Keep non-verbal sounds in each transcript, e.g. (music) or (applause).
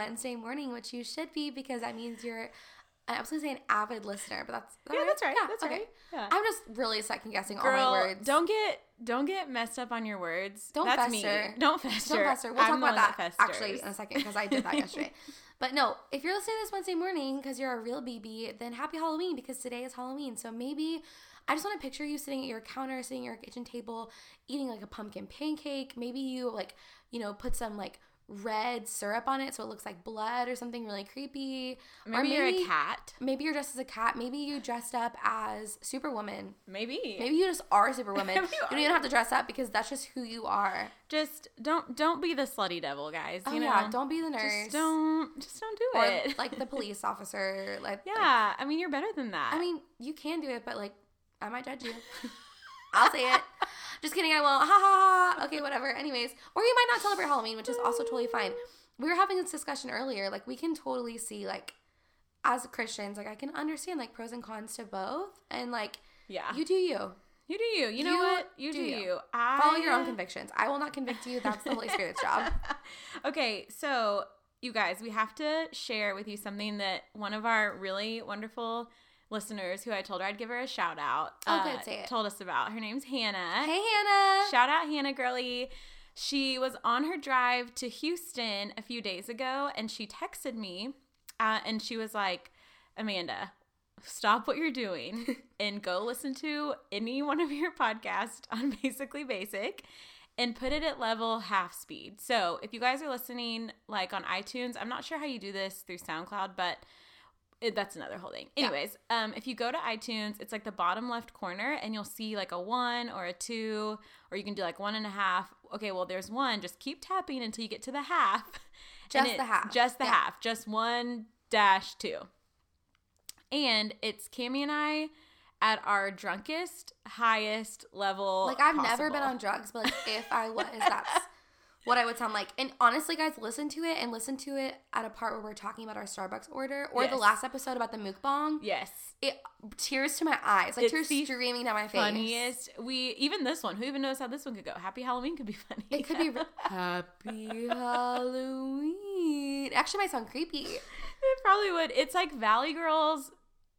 Wednesday morning, which you should be, because that means you're. I was gonna say an avid listener, but that's yeah, that's right. that's okay. right. Yeah. I'm just really second guessing all my words. don't get don't get messed up on your words. Don't That's fester. me. Don't fester. Don't fester. We'll I'm talk about one that, actually in a second because I did that (laughs) yesterday. But no, if you're listening this Wednesday morning because you're a real BB, then happy Halloween because today is Halloween. So maybe I just want to picture you sitting at your counter, sitting at your kitchen table, eating like a pumpkin pancake. Maybe you like, you know, put some like red syrup on it so it looks like blood or something really creepy. Maybe, you're a cat. Maybe you're dressed as a cat. Maybe you dressed up as Superwoman. Maybe. Maybe you just are Superwoman. (laughs) Maybe you you don't even have to dress up because that's just who you are. Just don't don't be the slutty devil, guys. Oh you know? yeah, don't be the nurse. Just don't just don't do or it. like the (laughs) police officer. Like yeah, I mean you're better than that. I mean, you can do it, but like I might judge you. (laughs) I'll say it. Just kidding, I won't. Ha ha ha. Okay, whatever. Anyways, or you might not celebrate Halloween, which is also totally fine. We were having this discussion earlier. Like we can totally see like as Christians, like I can understand like pros and cons to both, and like yeah, you do you. you do you. You know You what? You do do, you. you. I Follow your own convictions. I will not convict you. That's the Holy (laughs) Spirit's job. okay, so you guys, we have to share with you something that one of our really wonderful listeners, who I told her I'd give her a shout out, Oh, good, say it. told us about. Her name's Hannah. Hey Hannah. Shout out Hannah Girly. She was on her drive to Houston a few days ago and she texted me uh, and she was like, Amanda, stop what you're doing (laughs) and go listen to any one of your podcasts on (laughs) Basically Basic and put it at level half speed. So if you guys are listening like on iTunes, I'm not sure how you do this through SoundCloud, but it, that's another whole thing. Yeah. Anyways, um, if you go to iTunes, it's like the bottom left corner, and you'll see like a one or a two, or you can do like one and a half. Okay, well, there's one. Just keep tapping until you get to the half. (laughs) Just the half. Just the Yeah. half. Just one dash two. And it's Cami and I at our drunkest, highest level. Like I've never been on drugs, but like if I (laughs) was, that's what I would sound like. And honestly, guys, listen to it and listen to it at a part where we're talking about our Starbucks order or the last episode about the mukbang. Yes. It tears to my eyes, like It's tears streaming down my face. Funniest. We even this one. Who even knows how this one could go? Happy Halloween could be funny. It could be (laughs) Happy Halloween. It actually might sound creepy. It probably would. It's like Valley Girls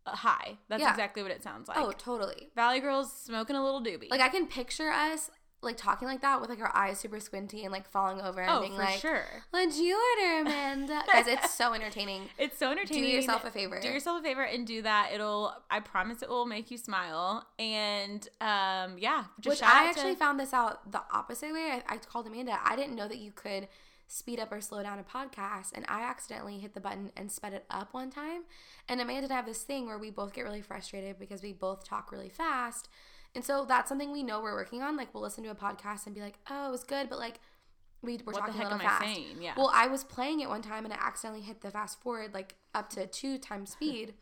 uh, high. That's Yeah. exactly what it sounds like. oh, totally. Valley Girls smoking a little doobie. Like I can picture us like talking like that with like her eyes super squinty and like falling over and oh, being for like, sure. "What'd you order, Amanda?" (laughs) Guys, it's so entertaining. It's so entertaining. Do yourself a favor. Do yourself a favor and do that. It'll. I promise it will make you smile. And um, yeah, just Which I actually to, found this out the opposite way. I, I called Amanda. I didn't know that you could speed up or slow down a podcast, and I accidentally hit the button and sped it up one time. And Amanda and I have this thing where we both get really frustrated because we both talk really fast. And so that's something we know we're working on. Like we'll listen to a podcast and be like, "Oh, it was good," but like we were What the talking heck a little am I fast. saying? Yeah. Well, I was playing it one time and I accidentally hit the fast forward like up to two times (laughs) speed.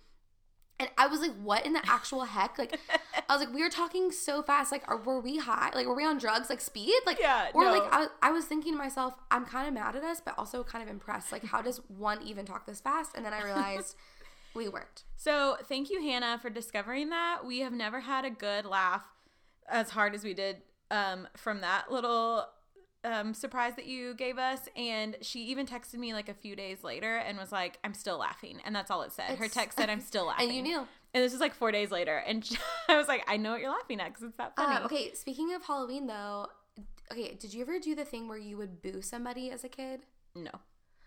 And I was like, what in the actual heck? Like, I was like, we were talking so fast. Like, are, were we high? Like, were we on drugs? Like, speed? Like, Yeah, or no. like, I, I was thinking to myself, I'm kind of mad at us, but also kind of impressed. Like, how does one even talk this fast? And then I realized we weren't. So thank you, Hannah, for discovering that. We have never had a good laugh as hard as we did um, from that little um, surprise that you gave us. And she even texted me like a few days later and was like, "I'm still laughing," and that's all it said. Her text said, "I'm still laughing," And you knew. And this is like four days later, and (laughs) I was like, "I know what you're laughing at because it's that funny." Uh, okay, speaking of Halloween, though, okay, did you ever do the thing where you would boo somebody as a kid? No.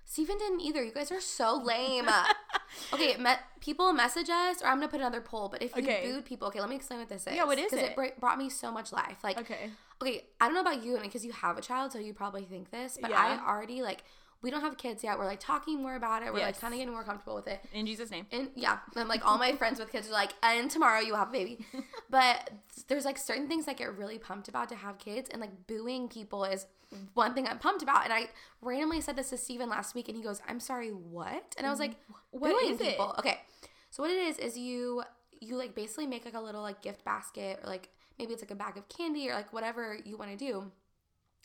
Steven didn't either. You guys are so lame. (laughs) okay, me- people message us, or I'm gonna put another poll. But if you Okay. booed people, okay, let me explain what this is. Yeah, what is Because it? it br- brought me so much life. Like, Okay. okay, I don't know about you, and because you have a child, so you probably think this, but Yeah. I already like we don't have kids yet. We're like talking more about it. We're like kind of getting more comfortable with it. In Jesus' name. And yeah, and like all my (laughs) friends with kids are like, and tomorrow you have a baby. (laughs) But there's like certain things I get really pumped about to have kids, and like booing people is one thing I'm pumped about. And I randomly said this to Steven last week, and he goes, "I'm sorry, what?" And I was like, mm-hmm. What booing is it? people. Okay, so what it is is you you like basically make like a little like gift basket, or like maybe it's like a bag of candy or like whatever you want to do.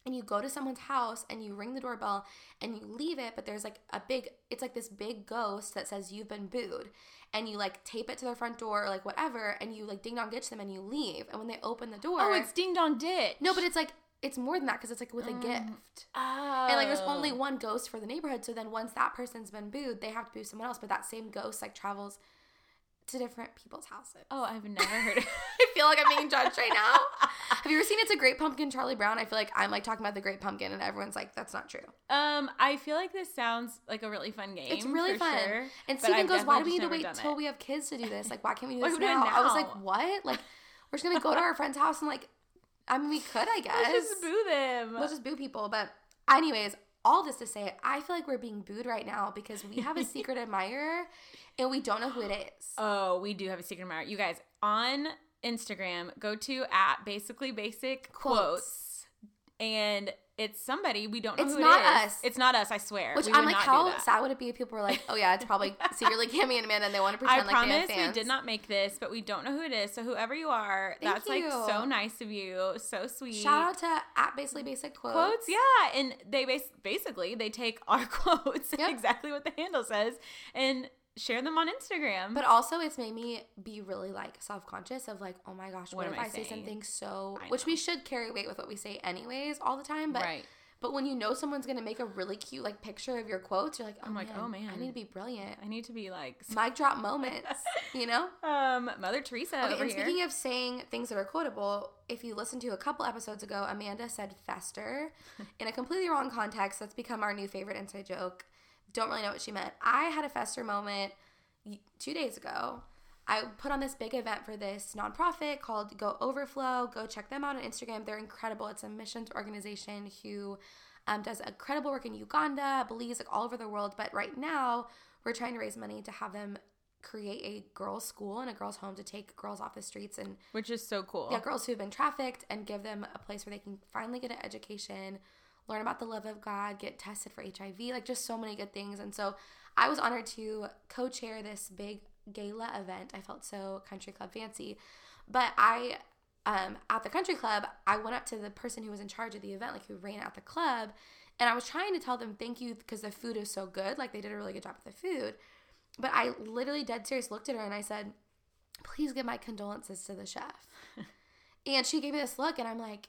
and you go to someone's house and you ring the doorbell and you leave it, but there's like a big, it's like this big ghost that says you've been booed. And you like tape it to their front door or like whatever, and you like ding dong ditch them and you leave. And when they open the oh, door, Oh, it's ding dong ditch. no, but it's like it's more than that because it's like with a gift. oh. And like there's only one ghost for the neighborhood, so then once that person's been booed, they have to boo someone else. But that same ghost like travels to different people's houses. Oh, I've never heard. (laughs) Of- I feel like I'm being judged right now. Have you ever seen It's a Great Pumpkin, Charlie Brown? I feel like I'm like talking about the Great Pumpkin, and everyone's like, "That's not true." um, I feel like this sounds like a really fun game. It's really fun. sure, And Steven I've goes, "Why do we need to wait till it. we have kids to do this? Like, why can't we (laughs) do this doing now?" I was like, "What? Like, we're just gonna go to our friend's house and like, I mean, we could, I guess. Let's just boo them. We'll just boo people. But anyways, all this to say, I feel like we're being booed right now because we have a (laughs) secret admirer and we don't know who it is. Oh, we do have a secret admirer. You guys on Instagram, go to at basically basic quotes, Quotes. and it's somebody we don't know It's who not it is. us. It's not us. I swear. Which We I'm like, how sad would it be if people were like, oh yeah, it's probably (laughs) secretly Cami and Amanda and they want to I pretend like they have promise we fans. did not make this, but we don't know who it is. So whoever you are, Thank that's like so nice of you, so sweet. Shout out to at basically basic quotes. quotes, yeah, and they bas- basically they take our (laughs) quotes, Yep. exactly what the handle says, and share them on Instagram. But also, it's made me be really like self conscious of like, oh my gosh, what, What if I I, say something so, which we should carry weight with what we say anyways all the time. But right. but when you know someone's gonna make a really cute like picture of your quotes, you're like, oh I'm like, oh man, I need to be brilliant. I need to be like Mic drop moments, you know. (laughs) um Mother Teresa Okay, and here. speaking of saying things that are quotable, if you listen to a couple episodes ago, Amanda said fester (laughs) in a completely wrong context. That's become our new favorite inside joke. Don't really know what she meant. I had a fester moment two days ago. I put on this big event for this nonprofit called Go Overflow. Go check them out on Instagram. They're incredible. It's a missions organization who um, does incredible work in Uganda, Belize, like all over the world. But right now, we're trying to raise money to have them create a girls' school and a girls' home to take girls off the streets and which is so cool. yeah, girls who have been trafficked and give them a place where they can finally get an education, learn about the love of God, get tested for HIV, like just so many good things. And so I was honored to co chair this big gala event. I felt so country club fancy. But I, um, at the country club, I went up to the person who was in charge of the event, like who ran out the club, and I was trying to tell them thank you because the food is so good. Like they did a really good job with the food. But I literally dead serious looked at her and I said, please give my condolences to the chef. (laughs) and she gave me this look and I'm like,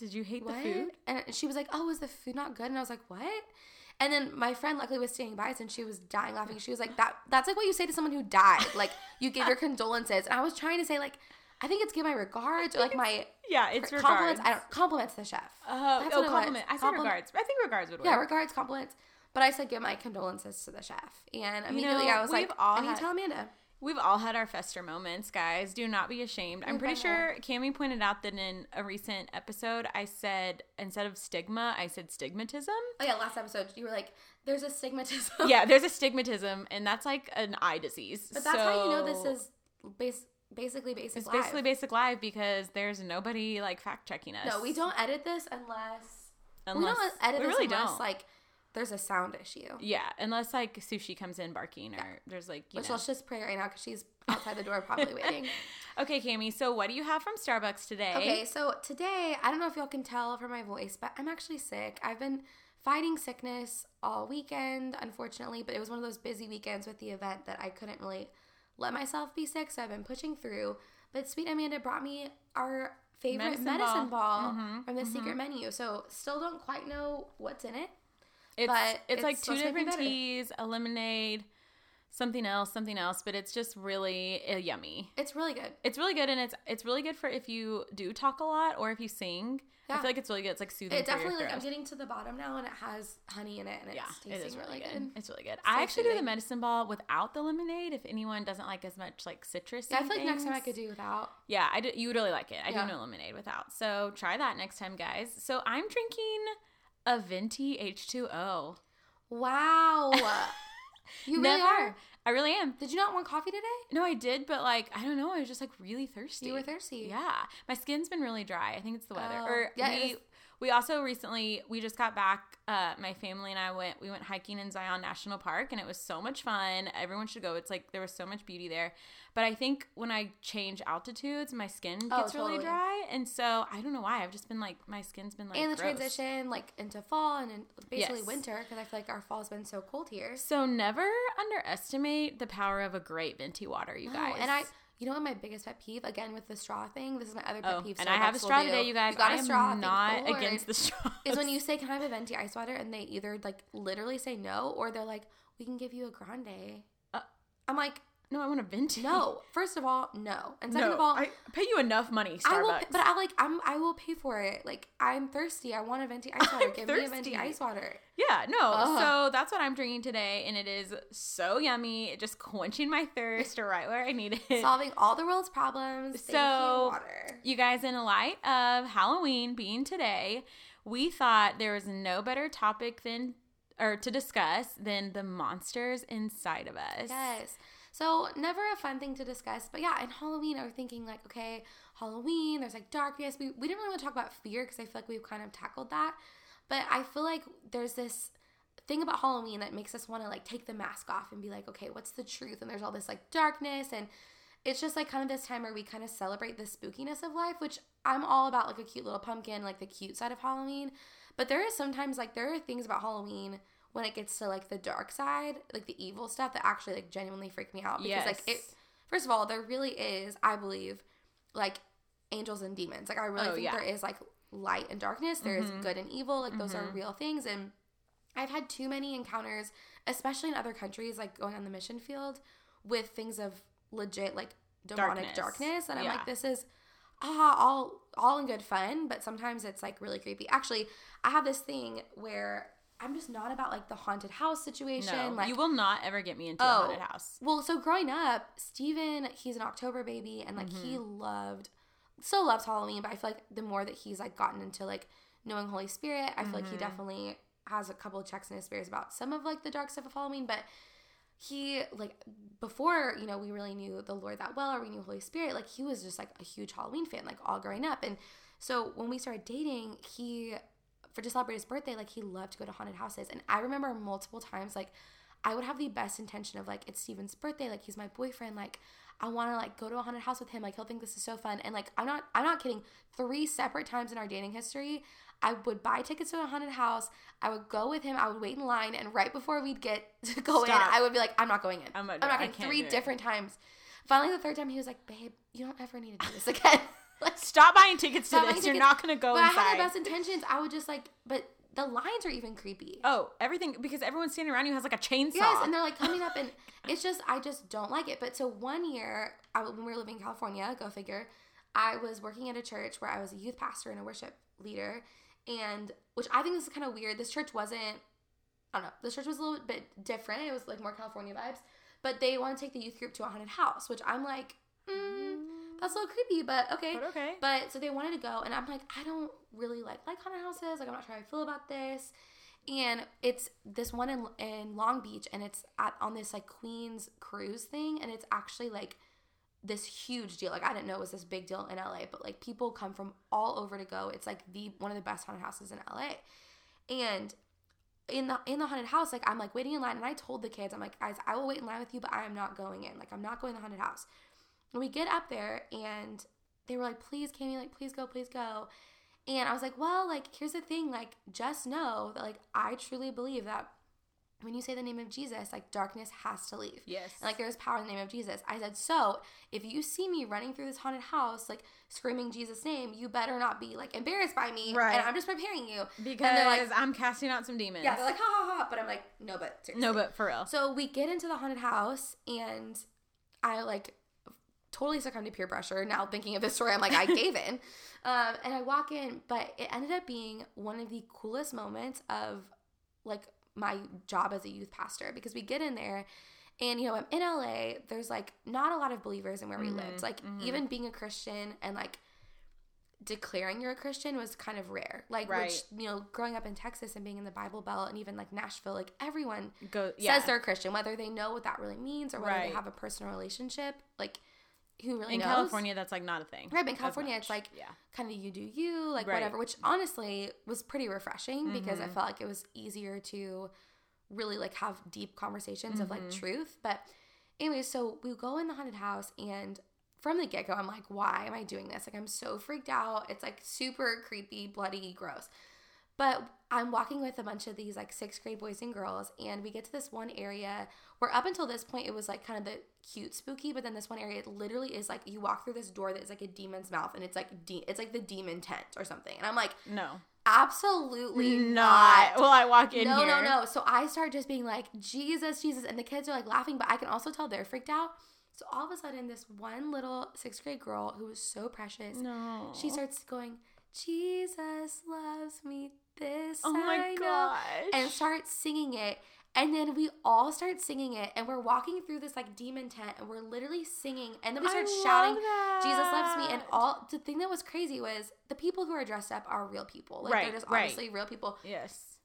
Did you hate what? the food? And she was like, oh, was the food not good? And I was like, what? And then my friend luckily was standing by us and she was dying laughing. She was like, that that's like what you say to someone who died. Like you give your (laughs) condolences. And I was trying to say like, I think it's give my regards or like my (laughs) Yeah, it's compliments. regards. I don't compliments to the chef. Oh, That's oh what it oh, was. compliment. I said Compliment- regards. I think regards would work. Yeah, regards, compliments. But I said give my condolences to the chef. And immediately know, I was like, I need had- to tell Amanda. We've all had our fester moments, guys. Do not be ashamed. I'm pretty sure Cami pointed out that in a recent episode, I said instead of stigma, I said stigmatism. Oh yeah, last episode you were like, "There's a stigmatism." yeah, there's a (laughs) stigmatism, and that's like an eye disease. but that's how you know this is base, basically basic. It's live. basically basic live because there's nobody like fact checking us. No, we don't edit this unless, Unless we don't edit we this really unless don't. like there's a sound issue. Yeah, unless like sushi comes in barking or there's like you Which know. let's just pray right now because she's outside the door probably waiting. (laughs) Okay, Cami. So what do you have from Starbucks today? Okay, so today, I don't know if y'all can tell from my voice, but I'm actually sick. I've been fighting sickness all weekend, unfortunately, but it was one of those busy weekends with the event that I couldn't really let myself be sick, so I've been pushing through. But sweet Amanda brought me our favorite Medicine medicine, ball. ball, Mhm, from the secret menu. So still don't quite know what's in it. It's but it's, like two supposed to make me different teas, a lemonade, something else, something else, but it's just really uh, yummy. It's really good. It's really good, and it's it's really good for if you do talk a lot or if you sing. I feel like it's really good. It's like soothing. It for your definitely like I'm getting to the bottom now, and it has honey in it, and it's yeah, tasting it is really good. It's really good. I So actually do the medicine ball without the lemonade. If anyone doesn't like as much like citrus, Yeah, I feel like next time I could do without. Yeah, I do, you would really like it. I Yeah. do know lemonade without. So try that next time, guys. So I'm drinking a venti H2O. Wow, (laughs) you really Never- are. I really am. Did you not want coffee today? No, I did, but like I don't know. I was just like really thirsty. You were thirsty. Yeah, my skin's been really dry. I think it's the weather. Oh, or yeah, we. We also recently we just got back. Uh, my family and I went. We went hiking in Zion National Park, and it was so much fun. Everyone should go. It's like there was so much beauty there. But I think when I change altitudes, my skin Oh, gets really dry, and so I don't know why. I've just been like my skin's been like and the gross. transition like into fall and in basically Yes. winter because I feel like our fall's been so cold here. So never underestimate the power of a great venti water, you No, guys. and I, you know what my biggest pet peeve again with the straw thing. This is my other pet oh, peeve. and so I have a straw today, you guys. You got I a am straw. thank not against the (laughs) straw. Is when you say, "Can I have a venti ice water?" and they either like literally say no or they're like, "We can give you a grande." Uh, I'm like, no, I want a venti. no. First of all, no, and second no, of all, I pay you enough money, Starbucks. I will, but I like I'm I will pay for it. Like I'm thirsty. I want a venti ice (laughs) water. I'm Give me a venti ice water. Yeah, no. Ugh. So that's what I'm drinking today, and it is so yummy. It's just (laughs) quenching my thirst right where I need it. Solving all the world's problems. Thank So- you, water. You guys, in light of Halloween being today, we thought there was no better topic than or to discuss than the monsters inside of us. Yes. So never a fun thing to discuss, but yeah, in Halloween, I was thinking like, okay, Halloween, there's like darkness. We we didn't really want to talk about fear because I feel like we've kind of tackled that, but I feel like there's this thing about Halloween that makes us want to like take the mask off and be like, okay, what's the truth? And there's all this like darkness and it's just like kind of this time where we kind of celebrate the spookiness of life, which I'm all about like a cute little pumpkin, like the cute side of Halloween. But there is sometimes like there are things about Halloween when it gets to like the dark side, like the evil stuff that actually like genuinely freak me out because like it first of all, there really is, I believe, like angels and demons. Like I really Oh, think yeah. there is like light and darkness. There's Mhm. good and evil. Like those are Mhm. real things and I've had too many encounters, especially in other countries, like going on the mission field, with things of legit like demonic Darkness. darkness, and I'm Yeah. like, this is ah all all in good fun, but sometimes it's like really creepy. Actually, I have this thing where I'm just not about like the haunted house situation. No, like you will not ever get me into a Oh. haunted house. well, so growing up, Steven, he's an October baby and like he Mm-hmm. loved still loves Halloween, but I feel like the more that he's like gotten into like knowing Holy Spirit, I feel like he Mhm. definitely has a couple of checks in his spirits about some of like the dark stuff of Halloween, but he like before, you know, we really knew the Lord that well or we knew Holy Spirit, like he was just like a huge Halloween fan, like all growing up. And so when we started dating, he for to celebrate his birthday, like he loved to go to haunted houses. And I remember multiple times like I would have the best intention of like it's Steven's birthday, like he's my boyfriend, like I want to like go to a haunted house with him, like he'll think this is so fun. And like I'm not I'm not kidding. Three separate times in our dating history, I would buy tickets to a haunted house. I would go with him. I would wait in line, and right before we'd get (laughs) to go in, I would be like, I'm not going in. I'm I'm, not- not I going. Three different times. Finally, the third time, he was like, Babe, you don't ever need to do this (laughs) again. Like, Stop buying tickets to this. You're not gonna go but I inside. had the best intentions. I would just like, but the lines are even creepy. oh, everything because everyone standing around you has like a chainsaw. Yes, and they're like coming up, and (laughs) it's just I just don't like it. But so one year, I, when we were living in California, go figure, I was working at a church where I was a youth pastor and a worship leader, and which I think this is kind of weird. This church wasn't, I don't know, this church was a little bit different. It was like more California vibes, but they want to take the youth group to a haunted house, which I'm like, mm, that's a little creepy, but okay. But okay. But so they wanted to go, and I'm like, I don't really like like haunted houses. Like I'm not sure how I feel about this. And it's this one in in Long Beach, and it's at on this like Queens cruise thing, and it's actually like this huge deal. Like I didn't know it was this big deal in LA, but like people come from all over to go. It's like the one of the best haunted houses in LA. And in the in the haunted house, like I'm like waiting in line, and I told the kids, I'm like, guys, I will wait in line with you, but I am not going in. Like I'm not going to the haunted house. We get up there, and they were like, please, Cami, like please go, please go. And I was like, well, like here's the thing, like just know that like I truly believe that when you say the name of Jesus, like darkness has to leave. Yes. And like there's power in the name of Jesus. I said, so if you see me running through this haunted house, like screaming Jesus' name, you better not be like embarrassed by me. Right. And I'm just preparing you. because and they're like, I'm casting out some demons. yeah, they're like, ha ha ha. But I'm like, no, but seriously. no, but for real. So we get into the haunted house and I like totally succumbed to peer pressure. Now thinking of this story, I'm like, I gave in. (laughs) Um, and I walk in, but it ended up being one of the coolest moments of like my job as a youth pastor because we get in there and you know, I'm in LA, there's like not a lot of believers in where we Mhm, lived. Like mhm. even being a Christian and like declaring you're a Christian was kind of rare. Like which, you know, growing up in Texas and being in the Bible Belt and even like Nashville, like everyone Go. Yeah. says they're a Christian, whether they know what that really means or whether Right. they have a personal relationship. Like, who really in knows? California, that's like not a thing. Right, but in California, it's like yeah, kind of you do you, like Right. whatever, which honestly was pretty refreshing because I Mhm. felt like it was easier to really like have deep conversations of like Mhm. truth. But anyway, so we go in the haunted house and from the get go, I'm like, why am I doing this? Like, I'm so freaked out. It's like super creepy, bloody, gross. But I'm walking with a bunch of these like sixth grade boys and girls, and we get to this one area where up until this point it was like kind of the cute spooky, but then this one area it literally is like you walk through this door that is like a demon's mouth, and it's like de- it's like the demon tent or something, and I'm like, no, absolutely not. not. Will I walk in no, here? no, no. So I start just being like, Jesus, Jesus. And the kids are like laughing, but I can also tell they're freaked out. So all of a sudden, this one little sixth grade girl who was so precious, no. she starts going, Jesus loves me. This Oh my I know," gosh. and start singing it. And then we all start singing it, and we're walking through this like demon tent, and we're literally singing. And then we start shouting, Jesus loves me. And all the thing that was crazy was the people who are dressed up are real people. Like Right, they're just right. obviously real people. yes.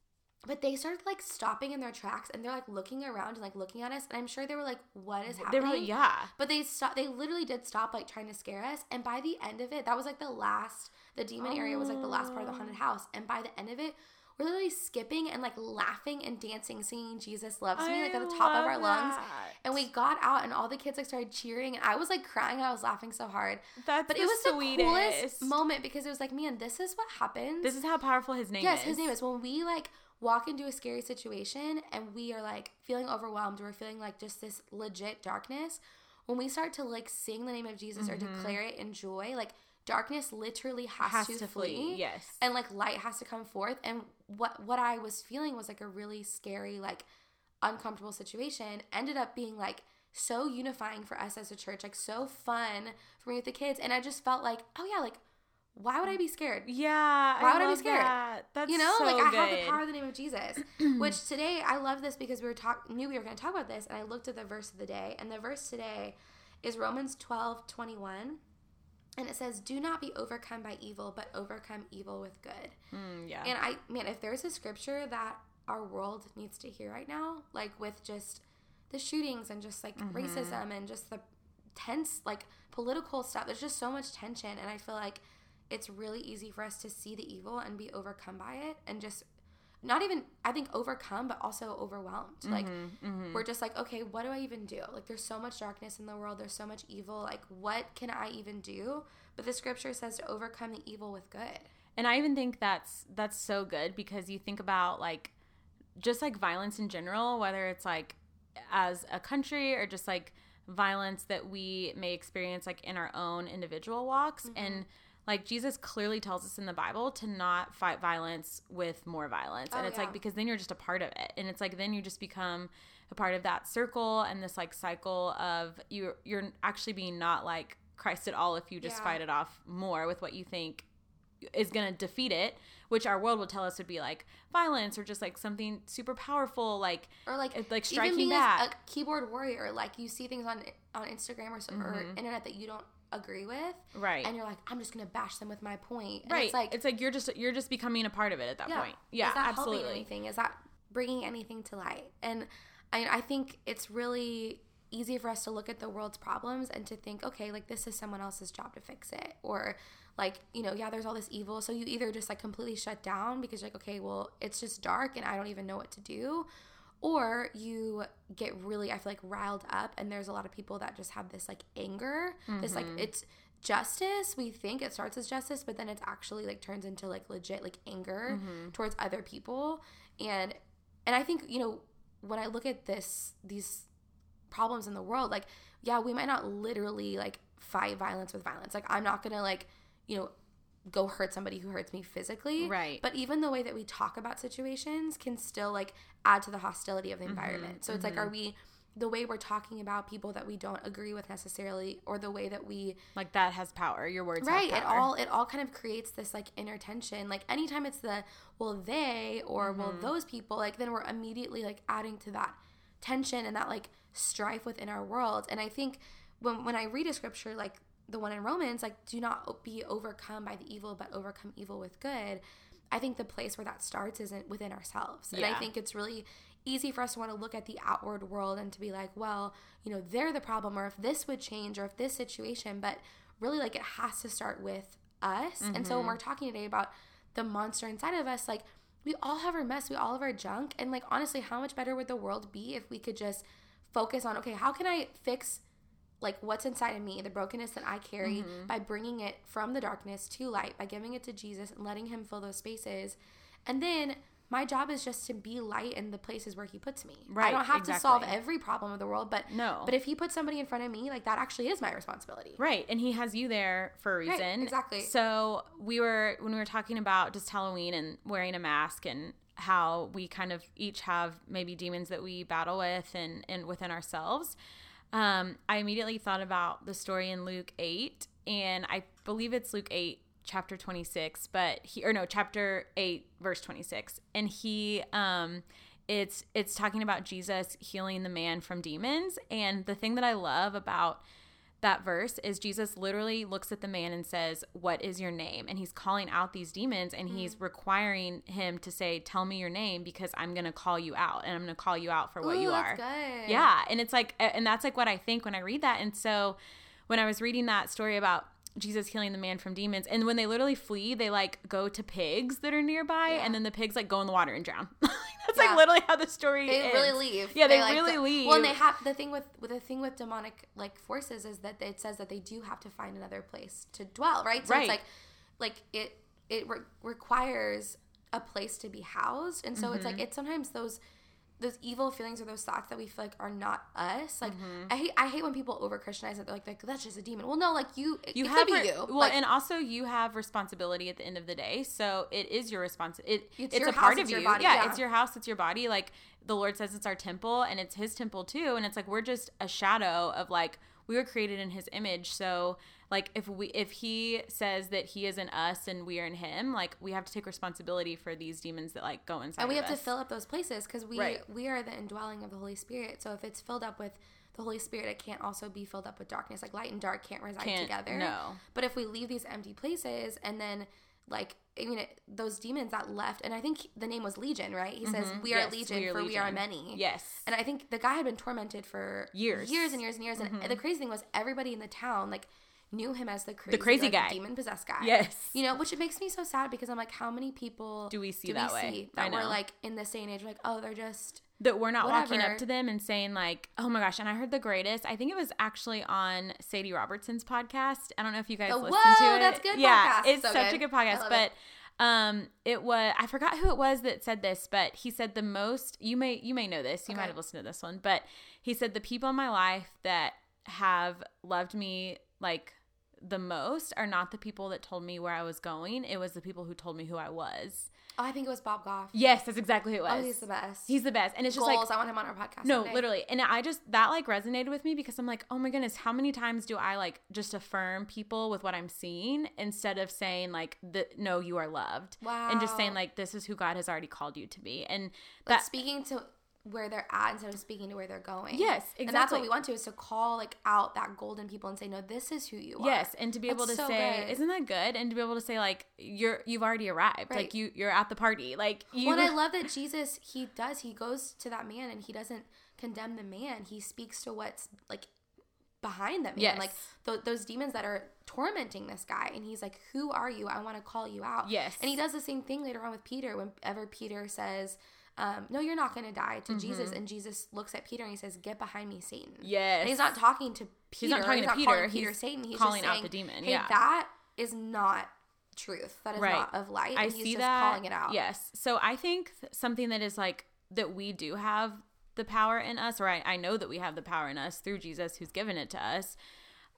But they started like stopping in their tracks and they're like looking around and like looking at us. And I'm sure they were like, what is They happening? were yeah. But they stopped, they literally did stop like trying to scare us. And by the end of it, that was like the last, the demon area was like the last part of the haunted oh. house. And by the end of it, we're literally skipping and like laughing and dancing, singing Jesus Loves Me, like at the top of our lungs. And we got out and all the kids like started cheering. And I was like crying. I was laughing so hard. That's But the it was sweetest. the coolest moment because it was like, man, this is what happens. This is how powerful his name yes, is. Yes his name is. When we like walk into a scary situation and we are like feeling overwhelmed, we're feeling like just this legit darkness. When we start to like sing the name of Jesus or declare it in joy, like darkness literally has, Mm-hmm. has to, to flee. flee. Yes. And like light has to come forth. And what what I was feeling was like a really scary, like uncomfortable situation. Ended up being like so unifying for us as a church, like so fun for me with the kids. And I just felt like, oh yeah, like why would I be scared? yeah. Why I would I be scared? That. That's you know, so like I good. have the power of the name of Jesus. (clears throat) which today I love this because we were talk knew we were going to talk about this, and I looked at the verse of the day, and the verse today is Romans 12, 21. And it says, Do not be overcome by evil, but overcome evil with good. Mm, yeah. And I, man, if there's a scripture that our world needs to hear right now, like with just the shootings and just like Mm-hmm. racism and just the tense, like political stuff, there's just so much tension. And I feel like it's really easy for us to see the evil and be overcome by it and just not even, I think, overcome, but also overwhelmed. Like, Mm-hmm. we're just like, okay, what do I even do? Like, there's so much darkness in the world, there's so much evil. Like, what can I even do? But the scripture says to overcome the evil with good. And I even think that's that's so good because you think about like just like violence in general, whether it's like as a country or just like violence that we may experience like in our own individual walks Mm-hmm. and like Jesus clearly tells us in the Bible to not fight violence with more violence. and Oh, it's yeah. like because then you're just a part of it. And it's like then you just become a part of that circle and this like cycle of you you're actually being not like Christ at all if you just Yeah. fight it off more with what you think is going to defeat it, which our world will tell us would be like violence or just like something super powerful, like or like like striking back. a keyboard warrior like you see things on on instagram or, so, or mm-hmm. internet that you don't agree with right, and you're like i'm just gonna bash them with my point. And right. it's like it's like you're just you're just becoming a part of it at that yeah, point. Yeah, is that absolutely. helping anything? Is that bringing anything to light? And I, I think it's really easy for us to look at the world's problems and to think okay like this is someone else's job to fix it. Or like you know yeah there's all this evil. So you either just like completely shut down because you're like okay well it's just dark and i don't even know what to do or you get really i feel like riled up and there's a lot of people that just have this like anger this like mm-hmm. it's justice we think it starts as justice but then it's actually like turns into like legit like anger mm-hmm. towards other people. And and i think you know when i look at this these problems in the world like yeah we might not literally like fight violence with violence. Like i'm not gonna like you know go hurt somebody who hurts me physically. Right. but even the way that we talk about situations can still like add to the hostility of the environment. So it's like are we the way we're talking about people that we don't agree with necessarily or the way that we Like that has power. Your words right. Have it all it all kind of creates this like inner tension. Like anytime it's the well they or well Mm-hmm. those people like then we're immediately like adding to that tension and that like strife within our world. And i think when when i read a scripture like the one in romans like do not be overcome by the evil but overcome evil with good i think the place where that starts isn't within ourselves and i think it's really easy for us to want to look at the outward world and to be like, well, you know, they're the problem, or if this would change, or if this situation, but really, like, it has to start with us. Mm-hmm. And so when we're talking today about the monster inside of us, like, we all have our mess, we all have our junk. And, like, honestly, how much better would the world be if we could just focus on, okay, how can I fix like what's inside of me, the brokenness that I carry, mm-hmm. by bringing it from the darkness to light, by giving it to Jesus and letting Him fill those spaces. And then my job is just to be light in the places where He puts me. Right. I don't have exactly. to solve every problem of the world, but no. But if He puts somebody in front of me, like that actually is my responsibility. Right. And He has you there for a reason. Right, exactly. So we were when we were talking about just Halloween and wearing a mask and how we kind of each have maybe demons that we battle with and and within ourselves um, I immediately thought about the story in Luke 8, and I believe it's Luke 8, chapter 26, but he, or no, chapter 8, verse 26. And he, um, it's it's talking about Jesus healing the man from demons and the thing that I love about that verse is Jesus literally looks at the man and says, What is your name? And he's calling out these demons and mm. he's requiring him to say, Tell me your name because I'm going to call you out and I'm going to call you out for what Ooh, you are. Yeah. And it's like, and that's like what I think when I read that. And so when I was reading that story about Jesus healing the man from demons. And when they literally flee, they like go to pigs that are nearby, yeah. and then the pigs like go in the water and drown. (laughs) That's yeah. like literally how the story. They ends. really leave. Yeah, they, they like really leave. Well, and they have the thing with, with the thing with demonic like forces is that it says that they do have to find another place to dwell, right? So right. it's like like it it re- requires a place to be housed, and so mm-hmm. it's like mm-hmm. it's sometimes those those evil feelings or those thoughts that we feel like are not us. Like mm-hmm. I hate I hate when people over Christianize it. They're like, like that's just a demon. Well, no, like you you have re- you. Well, like, and also you have responsibility at the end of the day. So it is your responsibility. It, it's, it's a house, part of you. Yeah, yeah, it's your house. It's your body. Like the Lord says, it's our temple, and it's His temple too. And it's like we're just a shadow of like we were created in His image. So like if we if he says that he is in us and we are in him like we have to take responsibility for these demons that like go inside and we have us. to fill up those places because we right. we are the indwelling of the holy spirit so if it's filled up with the holy spirit it can't also be filled up with darkness like light and dark can't reside can't, together no but if we leave these empty places and then like I mean, it, those demons that left, and I think the name was Legion, right? He says, mm-hmm. "We are yes, Legion, we are for Legion. we are many." Yes. And I think the guy had been tormented for years, years and years and years. Mm-hmm. And the crazy thing was, everybody in the town, like knew him as the crazy, the crazy like, guy, demon possessed guy. Yes, you know, which it makes me so sad because I'm like, how many people do we see do that we way? See that we're like in this day and age, like, oh, they're just that we're not whatever. walking up to them and saying like, oh my gosh. And I heard the greatest. I think it was actually on Sadie Robertson's podcast. I don't know if you guys oh, listen whoa, to it. That's good. Yeah, podcast. it's so such good. a good podcast, but. It. Um, it was I forgot who it was that said this, but he said the most you may you may know this, you okay. might have listened to this one, but he said the people in my life that have loved me like the most are not the people that told me where I was going. It was the people who told me who I was. Oh, I think it was Bob Goff. Yes, that's exactly who it oh, was. Oh, he's the best. He's the best. And it's Goals, just like I want him on our podcast. No, someday. literally. And I just that like resonated with me because I'm like, oh my goodness, how many times do I like just affirm people with what I'm seeing instead of saying like the no, you are loved. Wow. And just saying like this is who God has already called you to be. And like that speaking to where they're at instead of speaking to where they're going. Yes, exactly. And that's what we want to is to call like out that golden people and say, no, this is who you are. Yes, and to be that's able to so say, good. isn't that good? And to be able to say like you're you've already arrived, right. like you you're at the party, like you. Well, I (laughs) love that Jesus he does he goes to that man and he doesn't condemn the man. He speaks to what's like behind them. Yes. Like th- those demons that are tormenting this guy. And he's like, Who are you? I want to call you out. Yes. And he does the same thing later on with Peter whenever Peter says, um, no, you're not going to die to mm-hmm. Jesus. And Jesus looks at Peter and he says, get behind me, Satan. Yes. And he's not talking to Peter. He's not talking he's to Peter. Peter he's Satan. He's calling just saying, out the demon. Hey, yeah. that is not truth. That is right. not of light. I he's see just that. calling it out. Yes. So I think something that is like that we do have the power in us, or I, I know that we have the power in us through Jesus who's given it to us,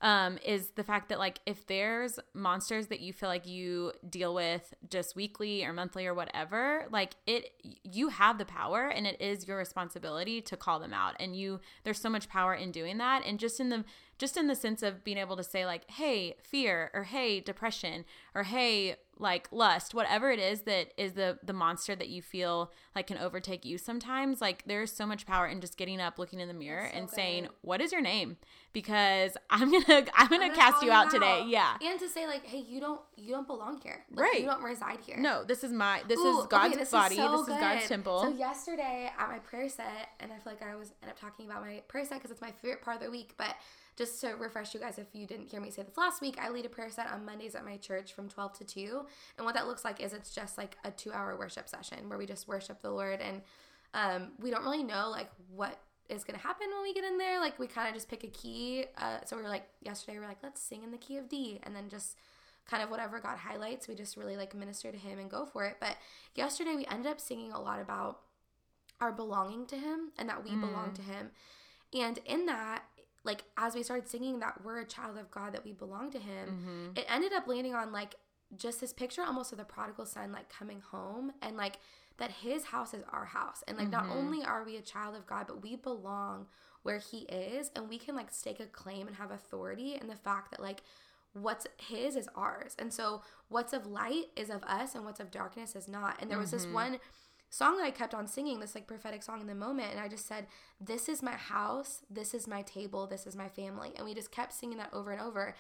um, is the fact that like if there's monsters that you feel like you deal with just weekly or monthly or whatever, like it you have the power and it is your responsibility to call them out. And you there's so much power in doing that. And just in the just in the sense of being able to say like hey fear or hey depression or hey like lust whatever it is that is the the monster that you feel like can overtake you sometimes like there's so much power in just getting up looking in the mirror so and good. saying what is your name because (laughs) i'm gonna i'm gonna, I'm gonna cast you out today yeah And to say like, hey, you don't you don't belong here. Like, Right. You don't reside here. no this is my this Ooh, is okay, god's this body so this is god's temple So yesterday at my prayer set, and I feel like I was end up talking about my prayer set because it's my favorite part of the week. But just to refresh you guys, if you didn't hear me say this last week, I lead a prayer set on Mondays at my church from twelve to two, and what that looks like is it's just like a two-hour worship session where we just worship the Lord, and um, we don't really know like what is gonna happen when we get in there. Like we kind of just pick a key. Uh, so we are like yesterday, we are like let's sing in the key of D, and then just kind of whatever God highlights, we just really like minister to Him and go for it. But yesterday we ended up singing a lot about our belonging to Him and that we belong to Him. And in that, like as we started singing that we're a child of God, that we belong to Him, mm-hmm. it ended up landing on like just this picture almost of the prodigal son like coming home and like that his house is our house. And like not mm-hmm. only are we a child of God, but we belong where he is and we can like stake a claim and have authority in the fact that like what's his is ours. And so what's of light is of us and what's of darkness is not. And there was this mm-hmm. one song that I kept on singing, this like prophetic song in the moment, and I just said, This is my house, this is my table, this is my family. And we just kept singing that over and over.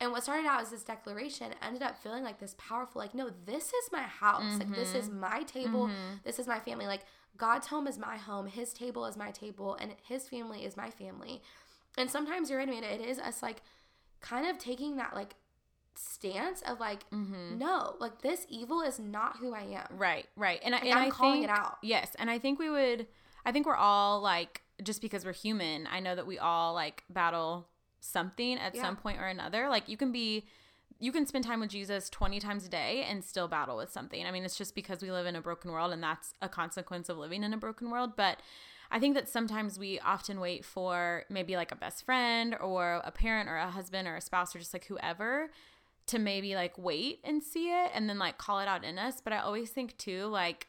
And what started out as this declaration ended up feeling like this powerful, like, no, this is my house. Like, this is mm-hmm. my table. Mm-hmm. This is my family. Like, God's home is my home. His table is my table. And his family is my family. And sometimes you're right, Amanda, it is us, like, kind of taking that, like, stance of, like, mm-hmm. no, like, this evil is not who I am. Right, right. And I Like, and I'm I calling it out. Yes, and I think we would I think we're all like just because we're human, I know that we all like battle something at Yeah. some point or another. Like you can be you can spend time with Jesus 20 times a day and still battle with something. I mean, it's just because we live in a broken world and that's a consequence of living in a broken world, but I think that sometimes we often wait for maybe like a best friend or a parent or a husband or a spouse or just like whoever to maybe like wait and see it and then like call it out in us. But I always think too, like,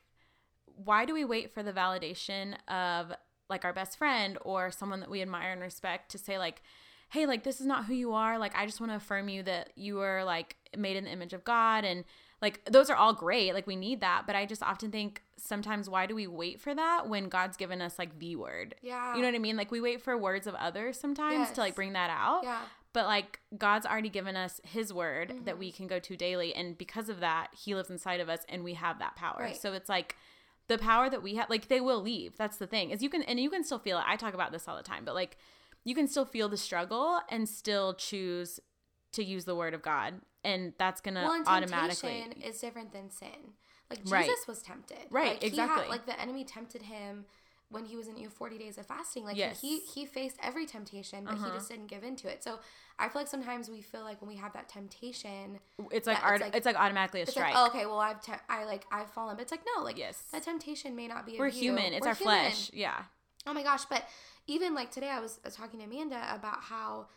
why do we wait for the validation of like our best friend or someone that we admire and respect to say, like, hey, like, this is not who you are. Like, I just want to affirm you that you are like made in the image of God. And like, those are all great. Like, we need that. But I just often think sometimes, why do we wait for that when God's given us like the word? Yeah. You know what I mean? Like, we wait for words of others sometimes to like bring that out Yeah. But like God's already given us his word Mm-hmm. that we can go to daily and because of that he lives inside of us and we have that power. Right. So it's like the power that we have like they will leave. That's the thing. Is you can and you can still feel it. I talk about this all the time, but like you can still feel the struggle and still choose to use the word of God and that's going to Well, automatically is different than sin. Like Jesus Right. was tempted. Right, Like, he exactly. Had, like the enemy tempted him when he was in your 40 days of fasting. Like Yes. he he faced every temptation, but he just uh-huh. didn't give into it. So I feel like sometimes we feel like when we have that temptation, it's like, art, it's it's, like- like, automatically a strike. like, oh, okay, well I've te- I like I've fallen, but it's like no, like Yes. that temptation may not be. We're you. human. It's We're our human. flesh. Yeah. Oh my gosh, but even like today I was, I was talking to Amanda about how